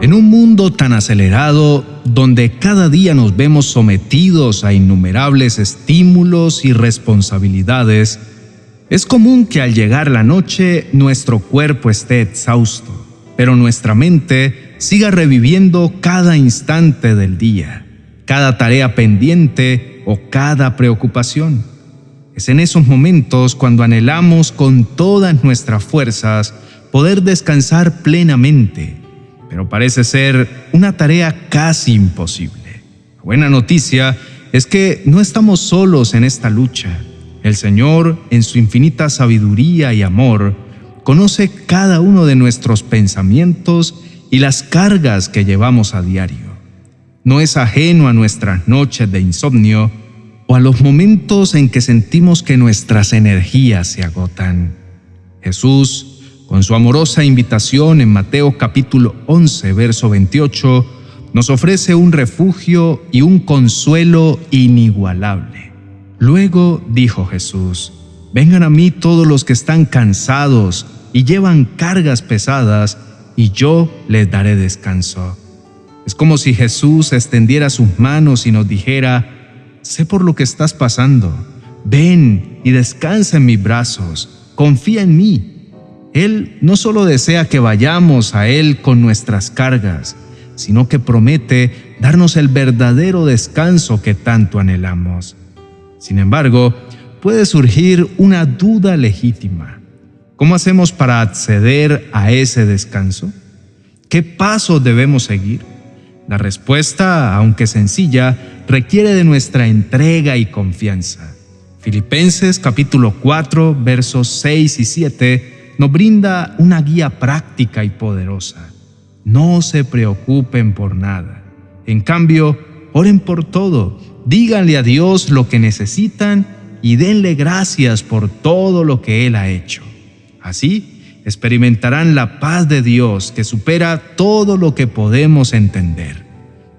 En un mundo tan acelerado, donde cada día nos vemos sometidos a innumerables estímulos y responsabilidades, es común que al llegar la noche nuestro cuerpo esté exhausto, pero nuestra mente siga reviviendo cada instante del día, cada tarea pendiente o cada preocupación. Es en esos momentos cuando anhelamos con todas nuestras fuerzas poder descansar plenamente pero parece ser una tarea casi imposible. La buena noticia es que no estamos solos en esta lucha. El Señor, en su infinita sabiduría y amor, conoce cada uno de nuestros pensamientos y las cargas que llevamos a diario. No es ajeno a nuestras noches de insomnio o a los momentos en que sentimos que nuestras energías se agotan. Jesús con su amorosa invitación en Mateo capítulo 11, verso 28, nos ofrece un refugio y un consuelo inigualable. Luego dijo Jesús, Vengan a mí todos los que están cansados y llevan cargas pesadas, y yo les daré descanso. Es como si Jesús extendiera sus manos y nos dijera, sé por lo que estás pasando, ven y descansa en mis brazos, confía en mí él no solo desea que vayamos a Él con nuestras cargas, sino que promete darnos el verdadero descanso que tanto anhelamos. Sin embargo, puede surgir una duda legítima. ¿Cómo hacemos para acceder a ese descanso? ¿Qué pasos debemos seguir? La respuesta, aunque sencilla, requiere de nuestra entrega y confianza. Filipenses capítulo 4 versos 6 y 7 nos brinda una guía práctica y poderosa. No se preocupen por nada. En cambio, oren por todo. Díganle a Dios lo que necesitan y denle gracias por todo lo que Él ha hecho. Así, experimentarán la paz de Dios que supera todo lo que podemos entender.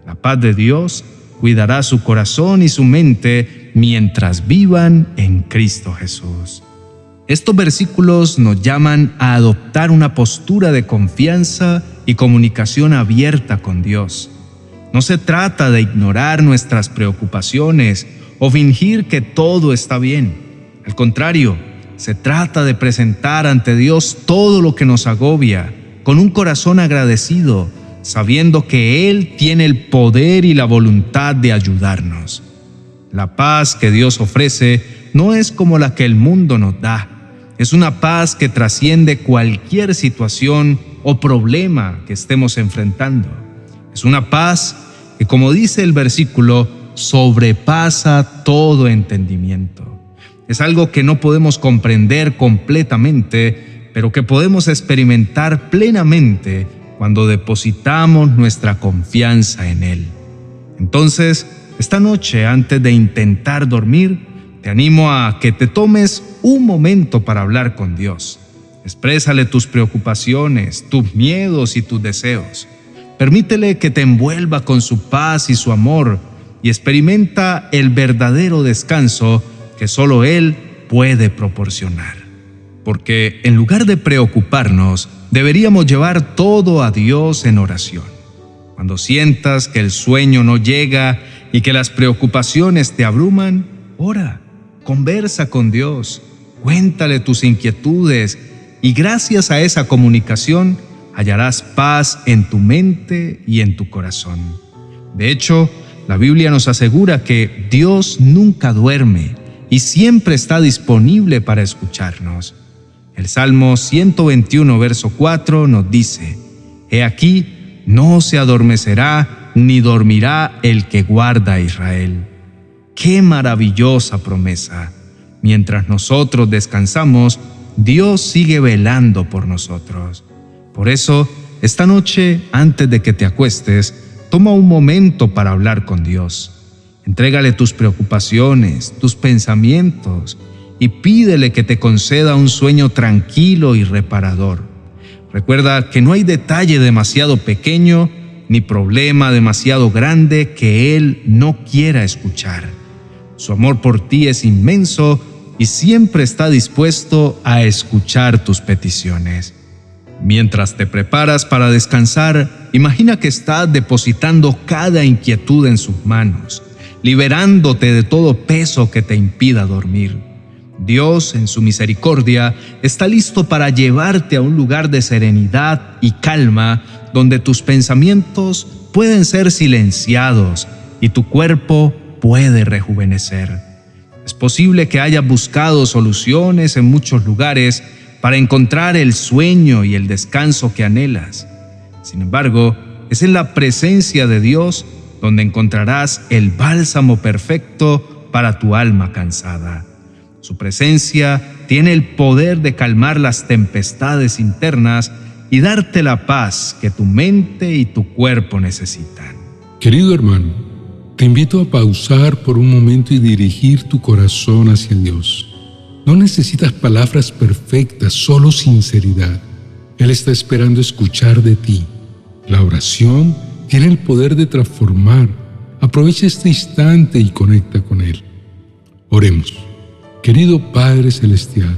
La paz de Dios cuidará su corazón y su mente mientras vivan en Cristo Jesús. Estos versículos nos llaman a adoptar una postura de confianza y comunicación abierta con Dios. No se trata de ignorar nuestras preocupaciones o fingir que todo está bien. Al contrario, se trata de presentar ante Dios todo lo que nos agobia con un corazón agradecido, sabiendo que Él tiene el poder y la voluntad de ayudarnos. La paz que Dios ofrece no es como la que el mundo nos da es una paz que trasciende cualquier situación o problema que estemos enfrentando. Es una paz que, como dice el versículo, sobrepasa todo entendimiento. Es algo que no podemos comprender completamente, pero que podemos experimentar plenamente cuando depositamos nuestra confianza en Él. Entonces, esta noche, antes de intentar dormir, te animo a que te tomes un momento para hablar con Dios. Exprésale tus preocupaciones, tus miedos y tus deseos. Permítele que te envuelva con su paz y su amor y experimenta el verdadero descanso que solo Él puede proporcionar. Porque en lugar de preocuparnos, deberíamos llevar todo a Dios en oración. Cuando sientas que el sueño no llega y que las preocupaciones te abruman, ora Conversa con Dios, cuéntale tus inquietudes y gracias a esa comunicación hallarás paz en tu mente y en tu corazón. De hecho, la Biblia nos asegura que Dios nunca duerme y siempre está disponible para escucharnos. El Salmo 121, verso 4 nos dice, He aquí, no se adormecerá ni dormirá el que guarda a Israel. Qué maravillosa promesa. Mientras nosotros descansamos, Dios sigue velando por nosotros. Por eso, esta noche, antes de que te acuestes, toma un momento para hablar con Dios. Entrégale tus preocupaciones, tus pensamientos y pídele que te conceda un sueño tranquilo y reparador. Recuerda que no hay detalle demasiado pequeño ni problema demasiado grande que Él no quiera escuchar. Su amor por ti es inmenso y siempre está dispuesto a escuchar tus peticiones. Mientras te preparas para descansar, imagina que estás depositando cada inquietud en sus manos, liberándote de todo peso que te impida dormir. Dios, en su misericordia, está listo para llevarte a un lugar de serenidad y calma donde tus pensamientos pueden ser silenciados y tu cuerpo puede rejuvenecer. Es posible que hayas buscado soluciones en muchos lugares para encontrar el sueño y el descanso que anhelas. Sin embargo, es en la presencia de Dios donde encontrarás el bálsamo perfecto para tu alma cansada. Su presencia tiene el poder de calmar las tempestades internas y darte la paz que tu mente y tu cuerpo necesitan. Querido hermano, te invito a pausar por un momento y dirigir tu corazón hacia Dios. No necesitas palabras perfectas, solo sinceridad. Él está esperando escuchar de ti. La oración tiene el poder de transformar. Aprovecha este instante y conecta con Él. Oremos. Querido Padre Celestial,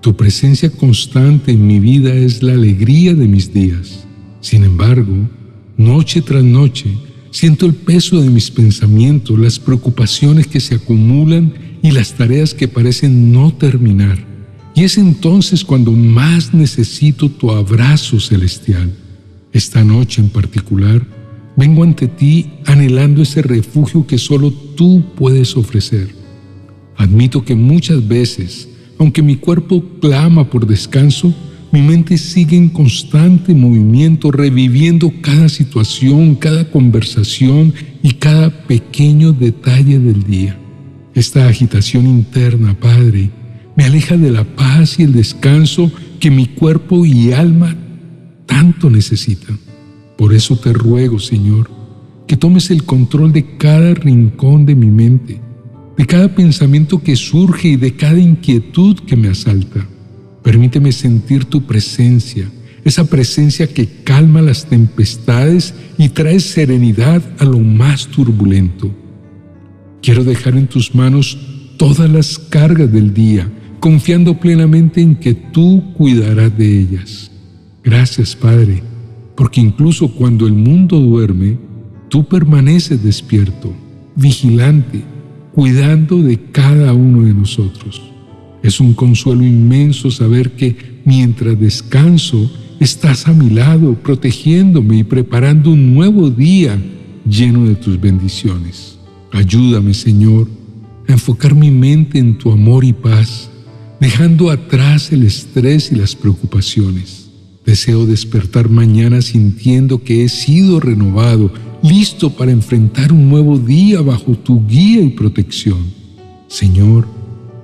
tu presencia constante en mi vida es la alegría de mis días. Sin embargo, noche tras noche, siento el peso de mis pensamientos, las preocupaciones que se acumulan y las tareas que parecen no terminar. Y es entonces cuando más necesito tu abrazo celestial. Esta noche en particular, vengo ante ti anhelando ese refugio que solo tú puedes ofrecer. Admito que muchas veces, aunque mi cuerpo clama por descanso, mi mente sigue en constante movimiento, reviviendo cada situación, cada conversación y cada pequeño detalle del día. Esta agitación interna, Padre, me aleja de la paz y el descanso que mi cuerpo y alma tanto necesitan. Por eso te ruego, Señor, que tomes el control de cada rincón de mi mente, de cada pensamiento que surge y de cada inquietud que me asalta. Permíteme sentir tu presencia, esa presencia que calma las tempestades y trae serenidad a lo más turbulento. Quiero dejar en tus manos todas las cargas del día, confiando plenamente en que tú cuidarás de ellas. Gracias, Padre, porque incluso cuando el mundo duerme, tú permaneces despierto, vigilante, cuidando de cada uno de nosotros. Es un consuelo inmenso saber que mientras descanso, estás a mi lado, protegiéndome y preparando un nuevo día lleno de tus bendiciones. Ayúdame, Señor, a enfocar mi mente en tu amor y paz, dejando atrás el estrés y las preocupaciones. Deseo despertar mañana sintiendo que he sido renovado, listo para enfrentar un nuevo día bajo tu guía y protección. Señor,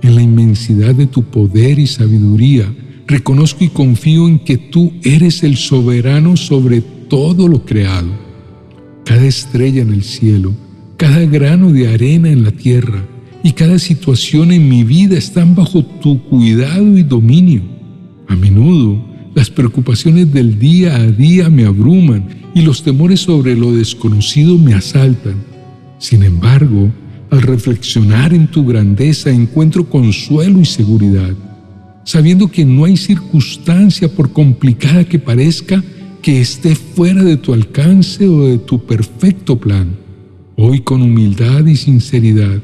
en la inmensidad de tu poder y sabiduría, reconozco y confío en que tú eres el soberano sobre todo lo creado. Cada estrella en el cielo, cada grano de arena en la tierra y cada situación en mi vida están bajo tu cuidado y dominio. A menudo las preocupaciones del día a día me abruman y los temores sobre lo desconocido me asaltan. Sin embargo, al reflexionar en tu grandeza encuentro consuelo y seguridad, sabiendo que no hay circunstancia, por complicada que parezca, que esté fuera de tu alcance o de tu perfecto plan. Hoy con humildad y sinceridad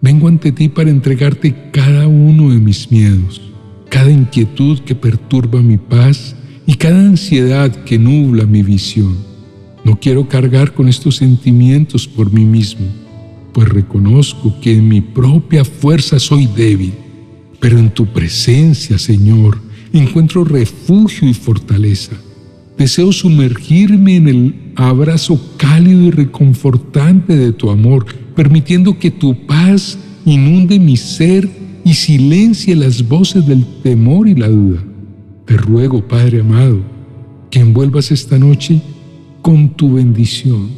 vengo ante ti para entregarte cada uno de mis miedos, cada inquietud que perturba mi paz y cada ansiedad que nubla mi visión. No quiero cargar con estos sentimientos por mí mismo, pues reconozco que en mi propia fuerza soy débil, pero en tu presencia, Señor, encuentro refugio y fortaleza. Deseo sumergirme en el abrazo cálido y reconfortante de tu amor, permitiendo que tu paz inunde mi ser y silencie las voces del temor y la duda. Te ruego, Padre amado, que envuelvas esta noche con tu bendición,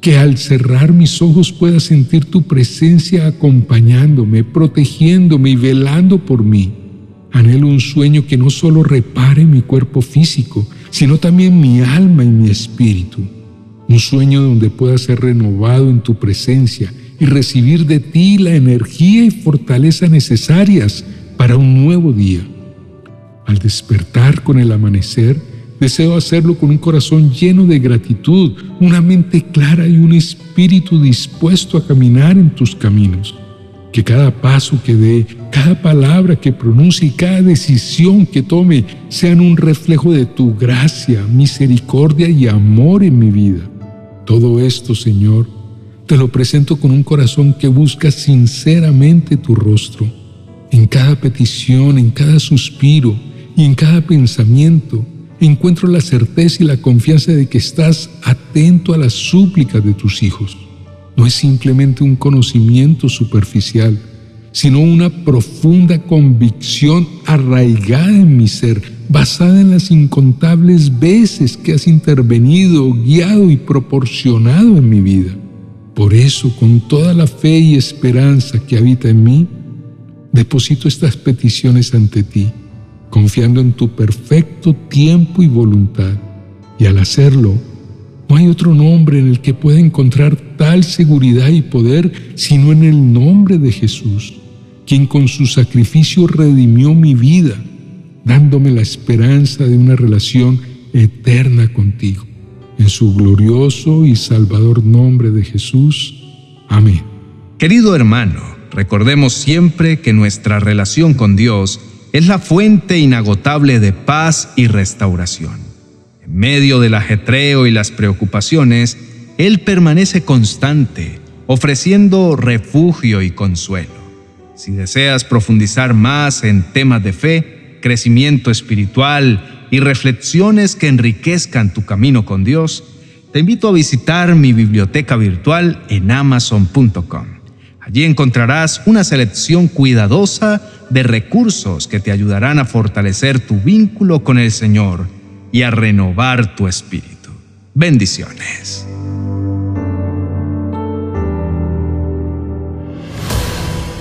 que al cerrar mis ojos pueda sentir tu presencia acompañándome, protegiéndome y velando por mí. Anhelo un sueño que no solo repare mi cuerpo físico, sino también mi alma y mi espíritu. Un sueño donde pueda ser renovado en tu presencia y recibir de ti la energía y fortaleza necesarias para un nuevo día. Al despertar con el amanecer, Deseo hacerlo con un corazón lleno de gratitud, una mente clara y un espíritu dispuesto a caminar en tus caminos. Que cada paso que dé, cada palabra que pronuncie cada decisión que tome sean un reflejo de tu gracia, misericordia y amor en mi vida. Todo esto, Señor, te lo presento con un corazón que busca sinceramente tu rostro. En cada petición, en cada suspiro y en cada pensamiento, encuentro la certeza y la confianza de que estás atento a las súplicas de tus hijos. No es simplemente un conocimiento superficial, sino una profunda convicción arraigada en mi ser, basada en las incontables veces que has intervenido, guiado y proporcionado en mi vida. Por eso, con toda la fe y esperanza que habita en mí, deposito estas peticiones ante ti, confiando en tu perfecto tiempo y voluntad. Y al hacerlo, no hay otro nombre en el que pueda encontrar tal seguridad y poder sino en el nombre de Jesús, quien con su sacrificio redimió mi vida, dándome la esperanza de una relación eterna contigo. En su glorioso y salvador nombre de Jesús. Amén. Querido hermano, recordemos siempre que nuestra relación con Dios es la fuente inagotable de paz y restauración. En medio del ajetreo y las preocupaciones, Él permanece constante, ofreciendo refugio y consuelo. Si deseas profundizar más en temas de fe, crecimiento espiritual y reflexiones que enriquezcan tu camino con Dios, te invito a visitar mi biblioteca virtual en amazon.com. Allí encontrarás una selección cuidadosa de recursos que te ayudarán a fortalecer tu vínculo con el Señor y a renovar tu espíritu. Bendiciones.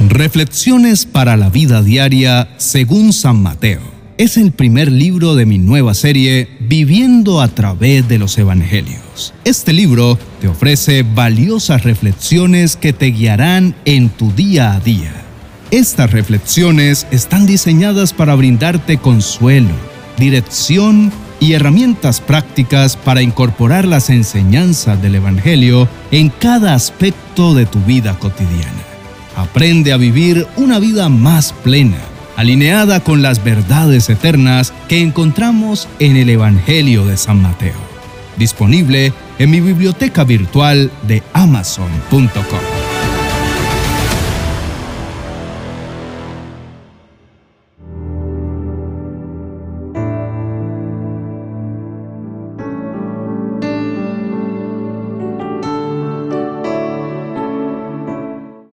Reflexiones para la vida diaria según San Mateo es el primer libro de mi nueva serie Viviendo a través de los Evangelios. Este libro te ofrece valiosas reflexiones que te guiarán en tu día a día. Estas reflexiones están diseñadas para brindarte consuelo, dirección y herramientas prácticas para incorporar las enseñanzas del Evangelio en cada aspecto de tu vida cotidiana. Aprende a vivir una vida más plena alineada con las verdades eternas que encontramos en el Evangelio de San Mateo. Disponible en mi biblioteca virtual de amazon.com.